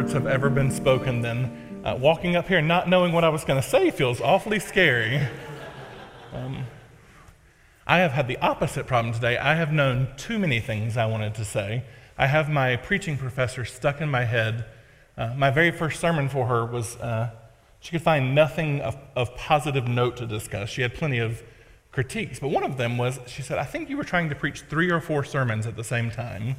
Words have ever been spoken than uh, walking up here not knowing what I was going to say feels awfully scary. Um, I have had the opposite problem today. I have known too many things I wanted to say. I have my preaching professor stuck in my head. Uh, my very first sermon for her was uh, she could find nothing of, of positive note to discuss. She had plenty of critiques, but one of them was she said, I think you were trying to preach three or four sermons at the same time.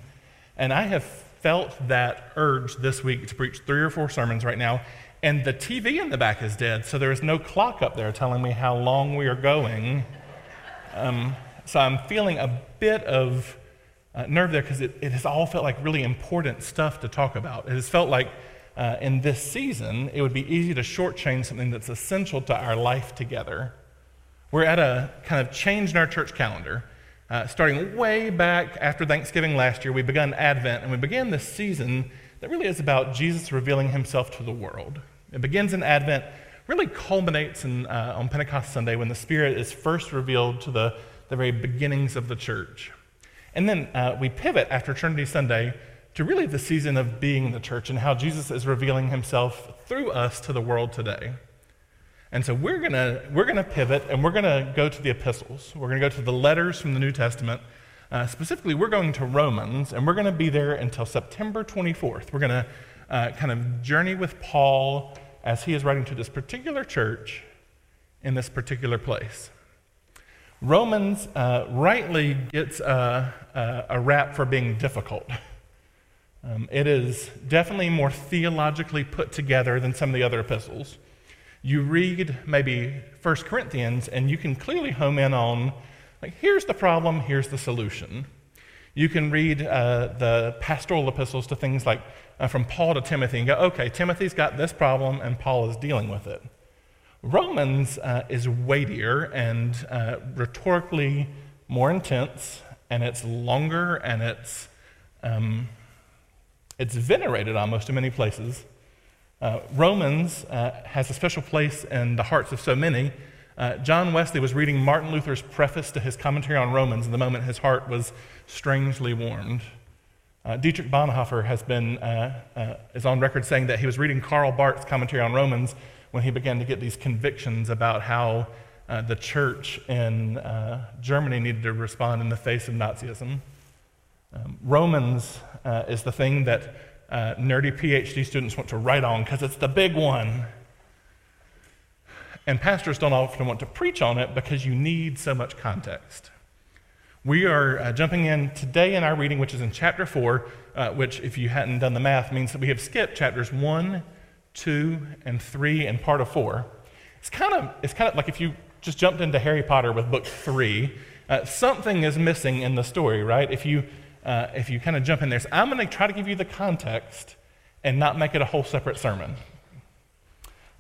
And I have felt that urge this week to preach three or four sermons right now, and the TV in the back is dead, so there is no clock up there telling me how long we are going. Um, so I'm feeling a bit of uh, nerve there because it, it, has all felt like really important stuff to talk about. It has felt like uh, in this season, it would be easy to shortchange something that's essential to our life together. We're at a kind of change in our church calendar. Uh, starting way back after Thanksgiving last year, we began Advent, and we began this season that really is about Jesus revealing himself to the world. It begins in Advent, really culminates in, uh, on Pentecost Sunday when the Spirit is first revealed to the, the very beginnings of the church. And then uh, we pivot after Trinity Sunday to really the season of being the church and how Jesus is revealing himself through us to the world today. And so we're going to we're gonna pivot and we're going to go to the epistles. We're going to go to the letters from the New Testament. Uh, specifically, we're going to Romans, and we're going to be there until September 24th. We're going to uh, kind of journey with Paul as he is writing to this particular church in this particular place. Romans uh, rightly gets a, a, a, rap for being difficult. Um, it is definitely more theologically put together than some of the other epistles you read maybe 1 Corinthians and you can clearly home in on, like, here's the problem, here's the solution. You can read uh, the pastoral epistles to things like uh, from Paul to Timothy and go, okay, Timothy's got this problem and Paul is dealing with it. Romans uh, is weightier and uh, rhetorically more intense, and it's longer and it's, um, it's venerated almost in many places. Uh, Romans uh, has a special place in the hearts of so many. Uh, John Wesley was reading Martin Luther's preface to his commentary on Romans, and the moment his heart was strangely warmed. Uh, Dietrich Bonhoeffer has been, uh, uh, is on record saying that he was reading Karl Barth's commentary on Romans when he began to get these convictions about how the church in Germany needed to respond in the face of Nazism. Um, Romans is the thing that uh, nerdy PhD students want to write on because it's the big one. And pastors don't often want to preach on it because you need so much context. We are uh, jumping in today in our reading, which is in chapter 4, uh, which, if you hadn't done the math, means that we have skipped chapters 1, 2, and 3, and part of 4. It's kind of, it's kind of like if you just jumped into Harry Potter with book 3, uh, something is missing in the story, right? If you uh, if you kind of jump in there. So I'm going to try to give you the context and not make it a whole separate sermon.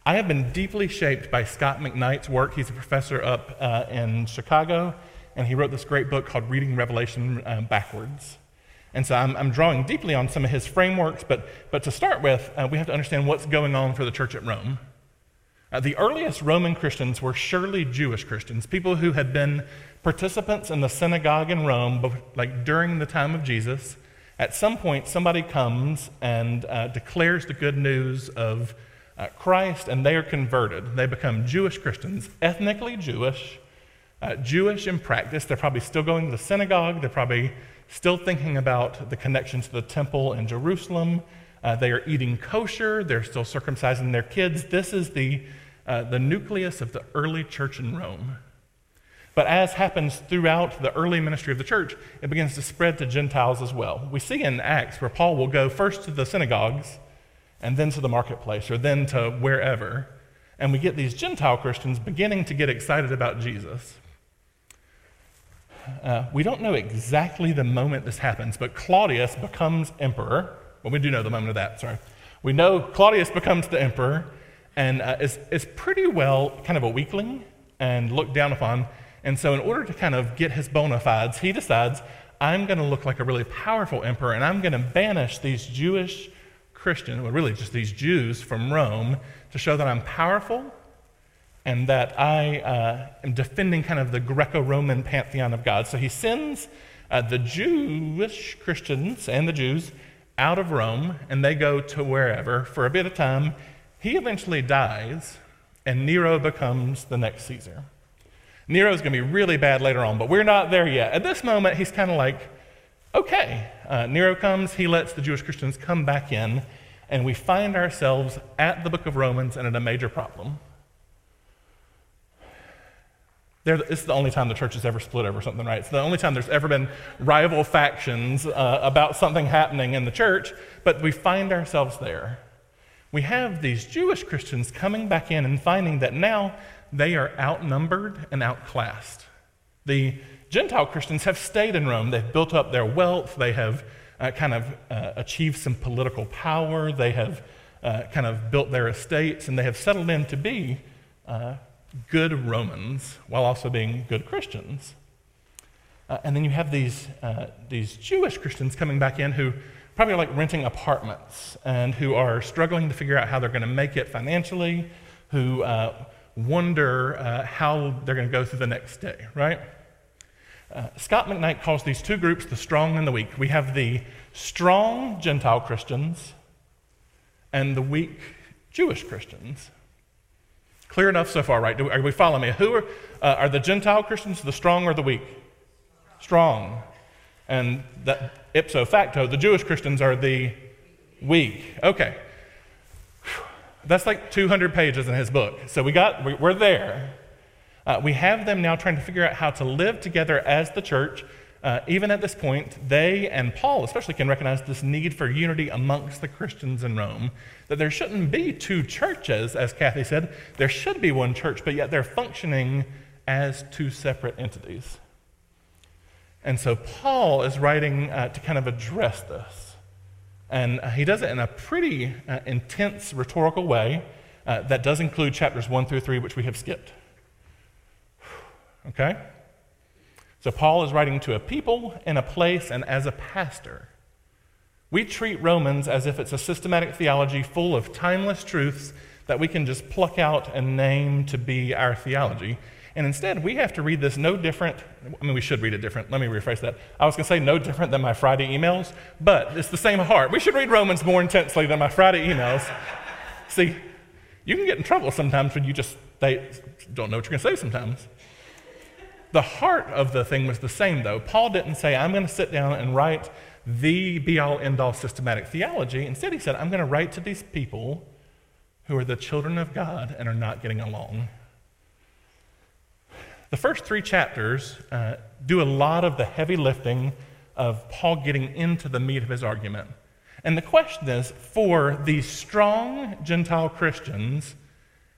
I have been deeply shaped by Scot McKnight's work. He's a professor up uh, in Chicago, and he wrote this great book called Reading Revelation uh, Backwards. And so I'm, I'm, drawing deeply on some of his frameworks, but, but to start with, uh, we have to understand what's going on for the church at Rome. Uh, the earliest Roman Christians were surely Jewish Christians, people who had been participants in the synagogue in Rome, like during the time of Jesus. At some point, somebody comes and uh, declares the good news of uh, Christ, and they are converted. They become Jewish Christians, ethnically Jewish, uh, Jewish in practice. They're probably still going to the synagogue. They're probably still thinking about the connection to the temple in Jerusalem. Uh, they are eating kosher. They're still circumcising their kids. This is the uh, the nucleus of the early church in Rome. But as happens throughout the early ministry of the church, it begins to spread to Gentiles as well. We see in Acts where Paul will go first to the synagogues and then to the marketplace or then to wherever. And we get these Gentile Christians beginning to get excited about Jesus. uh, we don't know exactly the moment this happens, but Claudius becomes emperor. Well, we do know the moment of that, sorry. We know Claudius becomes the emperor and uh, is, is pretty well kind of a weakling and looked down upon. And so, in order to kind of get his bona fides, he decides, I'm going to look like a really powerful emperor and I'm going to banish these Jewish Christians, well, really just these Jews from Rome, to show that I'm powerful and that I uh, am defending kind of the Greco Roman pantheon of God. So he sends uh, the Jewish Christians and the Jews out of Rome, and they go to wherever for a bit of time. He eventually dies, and Nero becomes the next Caesar. Nero's going to be really bad later on, but we're not there yet. At this moment, he's kind of like, okay. Uh, Nero comes, he lets the Jewish Christians come back in, and we find ourselves at the book of Romans and at a major problem. It's the only time the church has ever split over something, right? It's the only time there's ever been rival factions uh, about something happening in the church, but we find ourselves there. We have these Jewish Christians coming back in and finding that now they are outnumbered and outclassed. The Gentile Christians have stayed in Rome. They've built up their wealth. They have uh, kind of uh, achieved some political power. They have uh, kind of built their estates, and they have settled in to be uh, good Romans while also being good Christians. Uh, and then you have these, uh, these Jewish Christians coming back in who probably are like renting apartments and who are struggling to figure out how they're going to make it financially, who uh, wonder uh, how they're going to go through the next day, right? Uh, Scot McKnight calls these two groups the strong and the weak. We have the strong Gentile Christians and the weak Jewish Christians. Clear enough so far, right? Are we following me? Who are, uh, are the Gentile Christians the strong or the weak? Strong. And that, ipso facto, the Jewish Christians are the weak. Okay. That's like 200 pages in his book. So we got, we're there. Uh, we have them now trying to figure out how to live together as the church uh, even at this point, they and Paul especially can recognize this need for unity amongst the Christians in Rome. That there shouldn't be two churches, as Kathy said. There should be one church, but yet they're functioning as two separate entities. And so Paul is writing uh, to kind of address this. And uh, he does it in a pretty uh, intense rhetorical way uh, that does include chapters 1 through 3, which we have skipped. Okay? So Paul is writing to a people in a place and as a pastor. We treat Romans as if it's a systematic theology full of timeless truths that we can just pluck out and name to be our theology. And instead, we have to read this no different. I mean, we should read it different. Let me rephrase that. I was going to say no different than my Friday emails, but it's the same heart. We should read Romans more intensely than my Friday emails. See, you can get in trouble sometimes when you just they don't know what you're going to say sometimes. The heart of the thing was the same, though. Paul didn't say, I'm going to sit down and write the be all end all systematic theology. Instead, he said, I'm going to write to these people who are the children of God and are not getting along. The first three chapters uh, do a lot of the heavy lifting of Paul getting into the meat of his argument. And the question is for these strong Gentile Christians,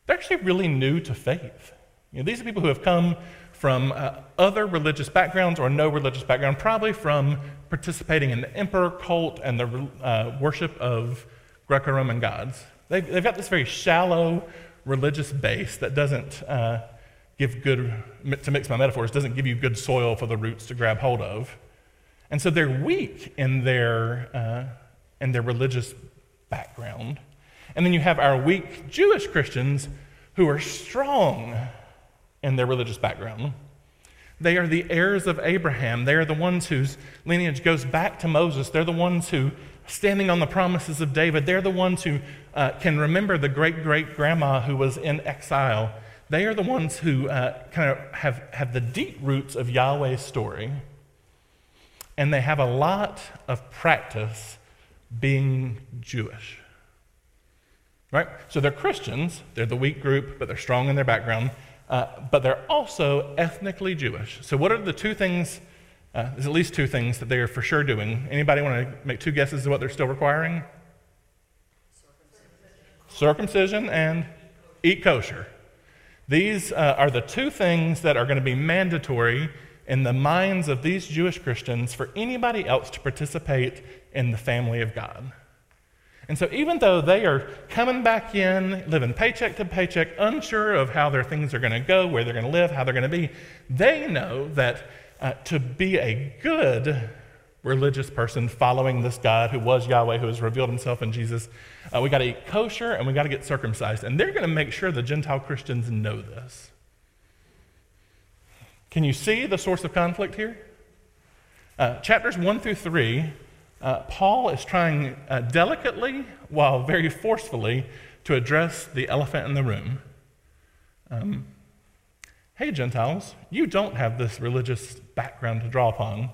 they're actually really new to faith. You know, these are people who have come from uh, other religious backgrounds or no religious background, probably from participating in the emperor cult and the uh, worship of Greco Roman gods. They've, they've, got this very shallow religious base that doesn't uh, give good, to mix my metaphors, doesn't give you good soil for the roots to grab hold of. And so they're weak in their, uh, in their religious background. And then you have our weak Jewish Christians who are strong in their religious background. They are the heirs of Abraham. They are the ones whose lineage goes back to Moses. They're the ones who, standing on the promises of David, they're the ones who uh, can remember the great great grandma who was in exile. They are the ones who uh, kind of have, have the deep roots of Yahweh's story. And they have a lot of practice being Jewish. Right? So they're Christians, they're the weak group, but they're strong in their background. Uh, but they're also ethnically Jewish. So, what are the two things? Uh, there's at least two things that they are for sure doing. Anybody want to make two guesses of what they're still requiring? Circumcision, Circumcision and eat kosher. These uh, are the two things that are going to be mandatory in the minds of these Jewish Christians for anybody else to participate in the family of God. And so, even though they are coming back in, living paycheck to paycheck, unsure of how their things are going to go, where they're going to live, how they're going to be, they know that uh, to be a good religious person following this God who was Yahweh, who has revealed himself in Jesus, uh, we got to eat kosher and we got to get circumcised. And they're going to make sure the Gentile Christians know this. Can you see the source of conflict here? Uh, chapters 1 through 3, uh, Paul is trying uh, delicately, while very forcefully, to address the elephant in the room. Um, hey, Gentiles, you don't have this religious background to draw upon.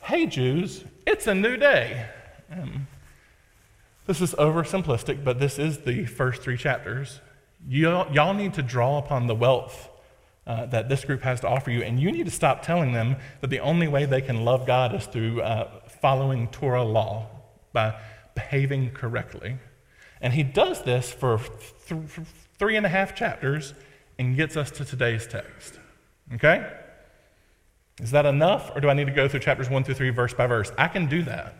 Hey, Jews, it's a new day. Um, this is oversimplistic, but this is the first three chapters. Y'all, y'all need to draw upon the wealth uh, that this group has to offer you, and you need to stop telling them that the only way they can love God is through uh, following Torah law, by behaving correctly. And he does this for, th- three and a half chapters and gets us to today's text. Okay? Is that enough, or do I need to go through chapters 1 through 3, verse by verse? I can do that.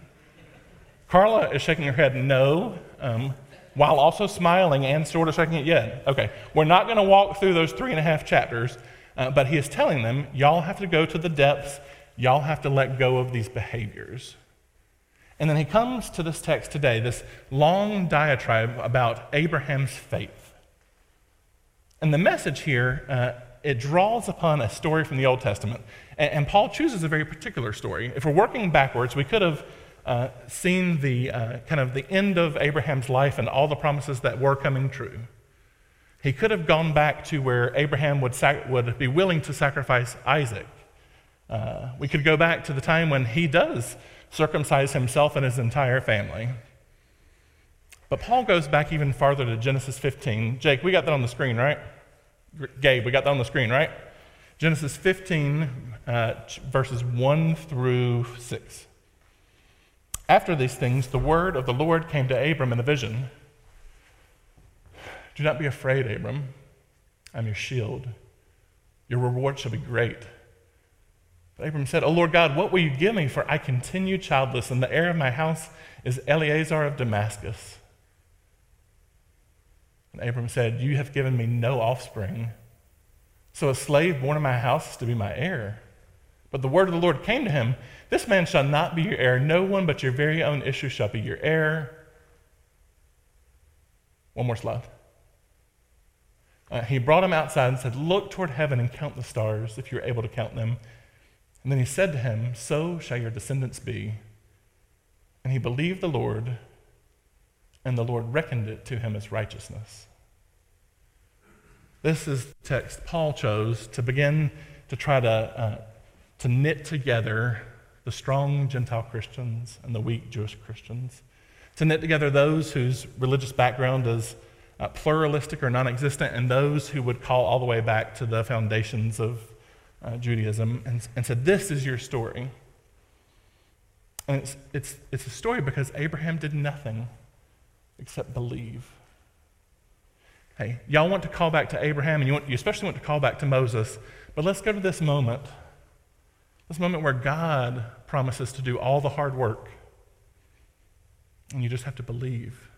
Carla is shaking her head no, um, while also smiling and sort of shaking it yet. Okay, we're not going to walk through those three and a half chapters, uh, but he is telling them, y'all have to go to the depths, y'all have to let go of these behaviors. And then he comes to this text today, this long diatribe about Abraham's faith. And the message here, uh, it draws upon a story from the Old Testament. And, and, Paul chooses a very particular story. If we're working backwards, we could have uh, seen the uh, kind of the end of Abraham's life and all the promises that were coming true. He could have gone back to where Abraham would, sac- would be willing to sacrifice Isaac. Uh, we could go back to the time when he does circumcise himself and his entire family. But Paul goes back even farther to Genesis 15. Jake, we got that on the screen, right? Gabe, we got that on the screen, right? Genesis 15, uh, verses 1 through 6. After these things, the word of the Lord came to Abram in a vision. Do not be afraid, Abram. I'm your shield. Your reward shall be great. But Abram said, O Lord God, what will you give me? For I continue childless, and the heir of my house is Eliezer of Damascus. And Abram said, You have given me no offspring. So a slave born in my house is to be my heir. But the word of the Lord came to him This man shall not be your heir. No one but your very own issue shall be your heir. One more slide. Uh, he brought him outside and said, Look toward heaven and count the stars, if you're able to count them. And then he said to him, So shall your descendants be. And he believed the Lord, and the Lord reckoned it to him as righteousness. This is the text Paul chose to begin to try to, uh, to knit together the strong Gentile Christians and the weak Jewish Christians, to knit together those whose religious background is uh, pluralistic or non existent, and those who would call all the way back to the foundations of uh, Judaism, and, and said, This is your story. And it's, it's, it's a story because Abraham did nothing except believe. Hey, y'all want to call back to Abraham, and you, want, you especially want to call back to Moses, but let's go to this moment. This moment where God promises to do all the hard work, and you just have to believe.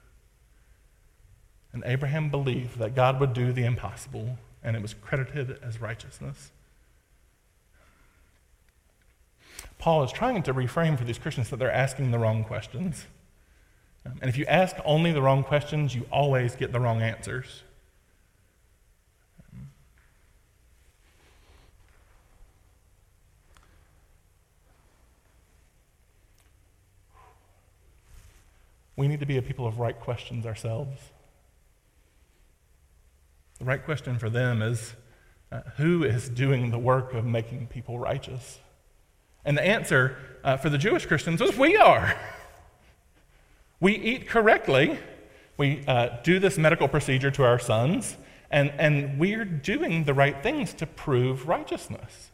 And Abraham believed that God would do the impossible, and it was credited as righteousness. Paul is trying to reframe for these Christians that they're asking the wrong questions. Um, and if you ask only the wrong questions, you always get the wrong answers. We need to be a people of right questions ourselves. The right question for them is uh, who is doing the work of making people righteous? And the answer uh, for the Jewish Christians was we are. We eat correctly. We uh, do this medical procedure to our sons, and, and we're doing the right things to prove righteousness.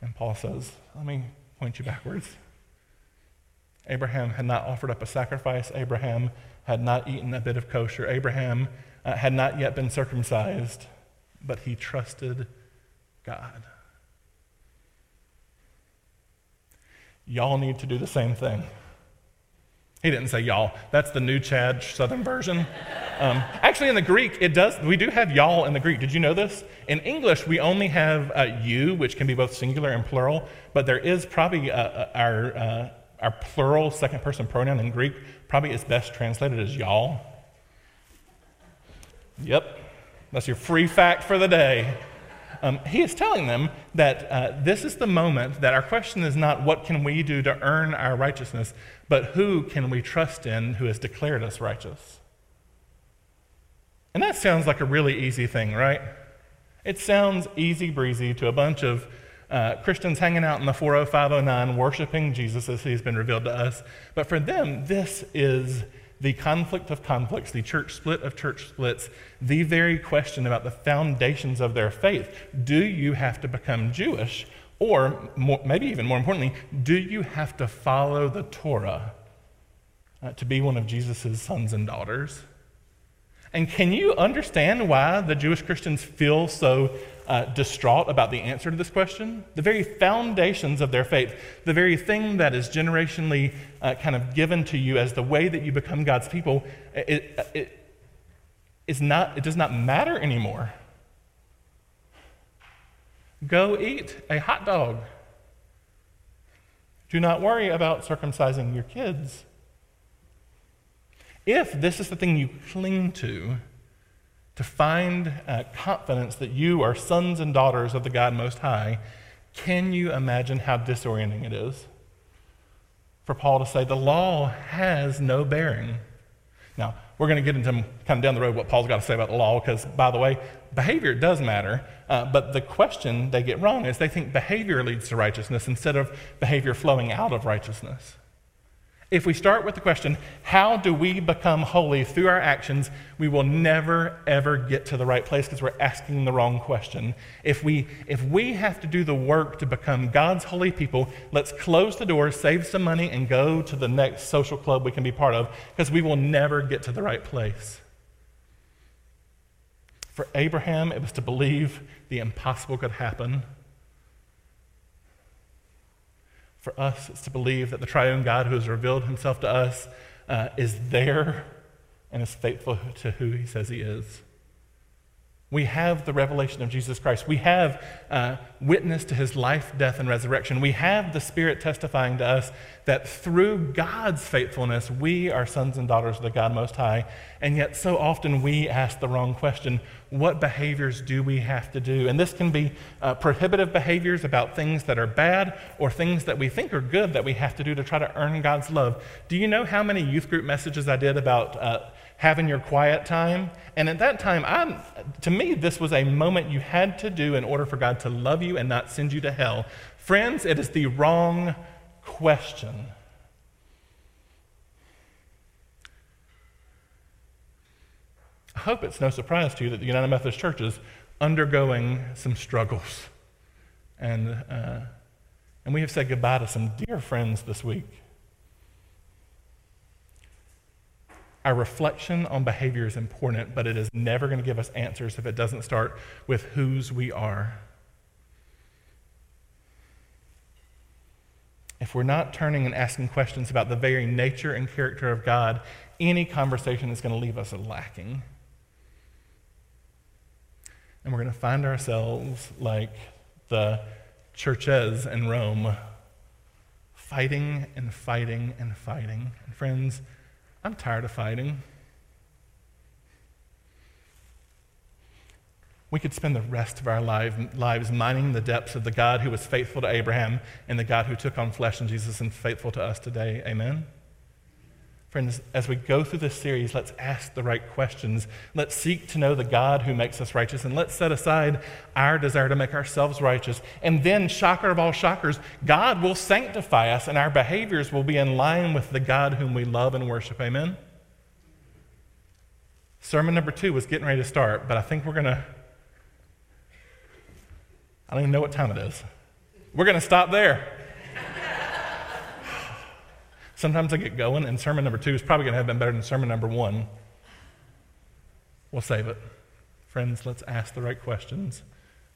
And Paul says, let me point you backwards. Abraham had not offered up a sacrifice. Abraham had not eaten a bit of kosher. Abraham uh, had not yet been circumcised. But he trusted God. Y'all need to do the same thing. He didn't say y'all. That's the new Chad Southern version. Um, actually, in the Greek, it does. We do have y'all in the Greek. Did you know this? In English, we only have uh, you, which can be both singular and plural. But there is probably uh, uh our uh, our plural second person pronoun in Greek. Probably is best translated as y'all. Yep, that's your free fact for the day. Um, he is telling them that uh, this is the moment that our question is not what can we do to earn our righteousness, but who can we trust in who has declared us righteous? And that sounds like a really easy thing, right? It sounds easy breezy to a bunch of uh, Christians hanging out in the 40509 worshiping Jesus as he's been revealed to us. But for them, this is the conflict of conflicts, the church split of church splits, the very question about the foundations of their faith. Do you have to become Jewish? Or more, maybe even more importantly, do you have to follow the Torah uh, to be one of Jesus' sons and daughters? And can you understand why the Jewish Christians feel so uh, distraught about the answer to this question? The very foundations of their faith, the very thing that is generationally uh, kind of given to you as the way that you become God's people, it, it, is not, it does not matter anymore. Go eat a hot dog. Do not worry about circumcising your kids. If this is the thing you cling to, to find uh, confidence that you are sons and daughters of the God Most High, can you imagine how disorienting it is for Paul to say the law has no bearing? Now, we're going to get into kind of down the road what Paul's got to say about the law, because, by the way, behavior does matter. Uh, but the question they get wrong is they think behavior leads to righteousness instead of behavior flowing out of righteousness. If we start with the question, how do we become holy through our actions, we will never, ever get to the right place because we're asking the wrong question. If we, if we have to do the work to become God's holy people, let's close the door, save some money, and go to the next social club we can be part of because we will never get to the right place. For Abraham, it was to believe the impossible could happen. For us, it's to believe that the triune God who has revealed himself to us uh, is there and is faithful to who he says he is. We have the revelation of Jesus Christ. We have uh, witness to his life, death, and resurrection. We have the Spirit testifying to us that through God's faithfulness, we are sons and daughters of the God Most High. And yet, so often we ask the wrong question what behaviors do we have to do? And this can be uh, prohibitive behaviors about things that are bad or things that we think are good that we have to do to try to earn God's love. Do you know how many youth group messages I did about? Uh, having your quiet time. And at that time, I, to me, this was a moment you had to do in order for God to love you and not send you to hell. Friends, it is the wrong question. I hope it's no surprise to you that the United Methodist Church is undergoing some struggles. And, uh, and we have said goodbye to some dear friends this week. Our reflection on behavior is important, but it is never going to give us answers if it doesn't start with whose we are. If we're not turning and asking questions about the very nature and character of God, any conversation is going to leave us lacking. And we're going to find ourselves like the churches in Rome, fighting and fighting and fighting. And friends, I'm tired of fighting. We could spend the rest of our lives mining the depths of the God who was faithful to Abraham and the God who took on flesh in Jesus and faithful to us today. Amen? Friends, as we go through this series, let's ask the right questions. Let's seek to know the God who makes us righteous, and let's set aside our desire to make ourselves righteous. And then, shocker of all shockers, God will sanctify us, and our behaviors will be in line with the God whom we love and worship. Amen? Sermon number two was getting ready to start, but I think we're going to. I don't even know what time it is. We're going to stop there. Sometimes I get going, and sermon number two is probably going to have been better than sermon number one. We'll save it Friends, let's ask the right questions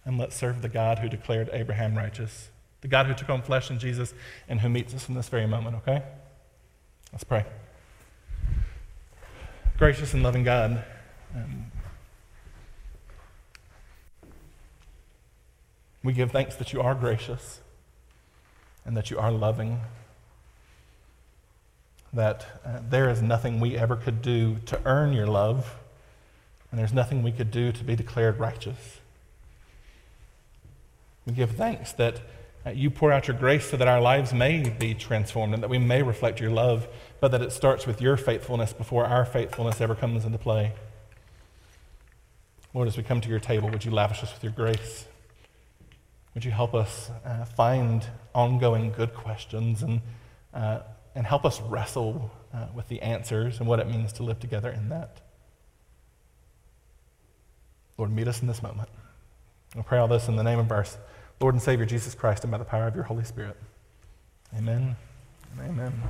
and let's serve the God who declared Abraham righteous, the God who took on flesh in Jesus and who meets us in this very moment, okay? Let's pray. Gracious and loving God, um, we give thanks that you are gracious and that you are loving. That uh, there is nothing we ever could do to earn your love, and there's nothing we could do to be declared righteous. We give thanks that uh, you pour out your grace so that our lives may be transformed and that we may reflect your love, but that it starts with your faithfulness before our faithfulness ever comes into play. Lord, as we come to your table, would you lavish us with your grace? Would you help us uh, find ongoing good questions and, uh, and help us wrestle uh, with the answers and what it means to live together in that? Lord, meet us in this moment. I pray all this in the name of our Lord and Savior Jesus Christ and by the power of your Holy Spirit. Amen. Amen.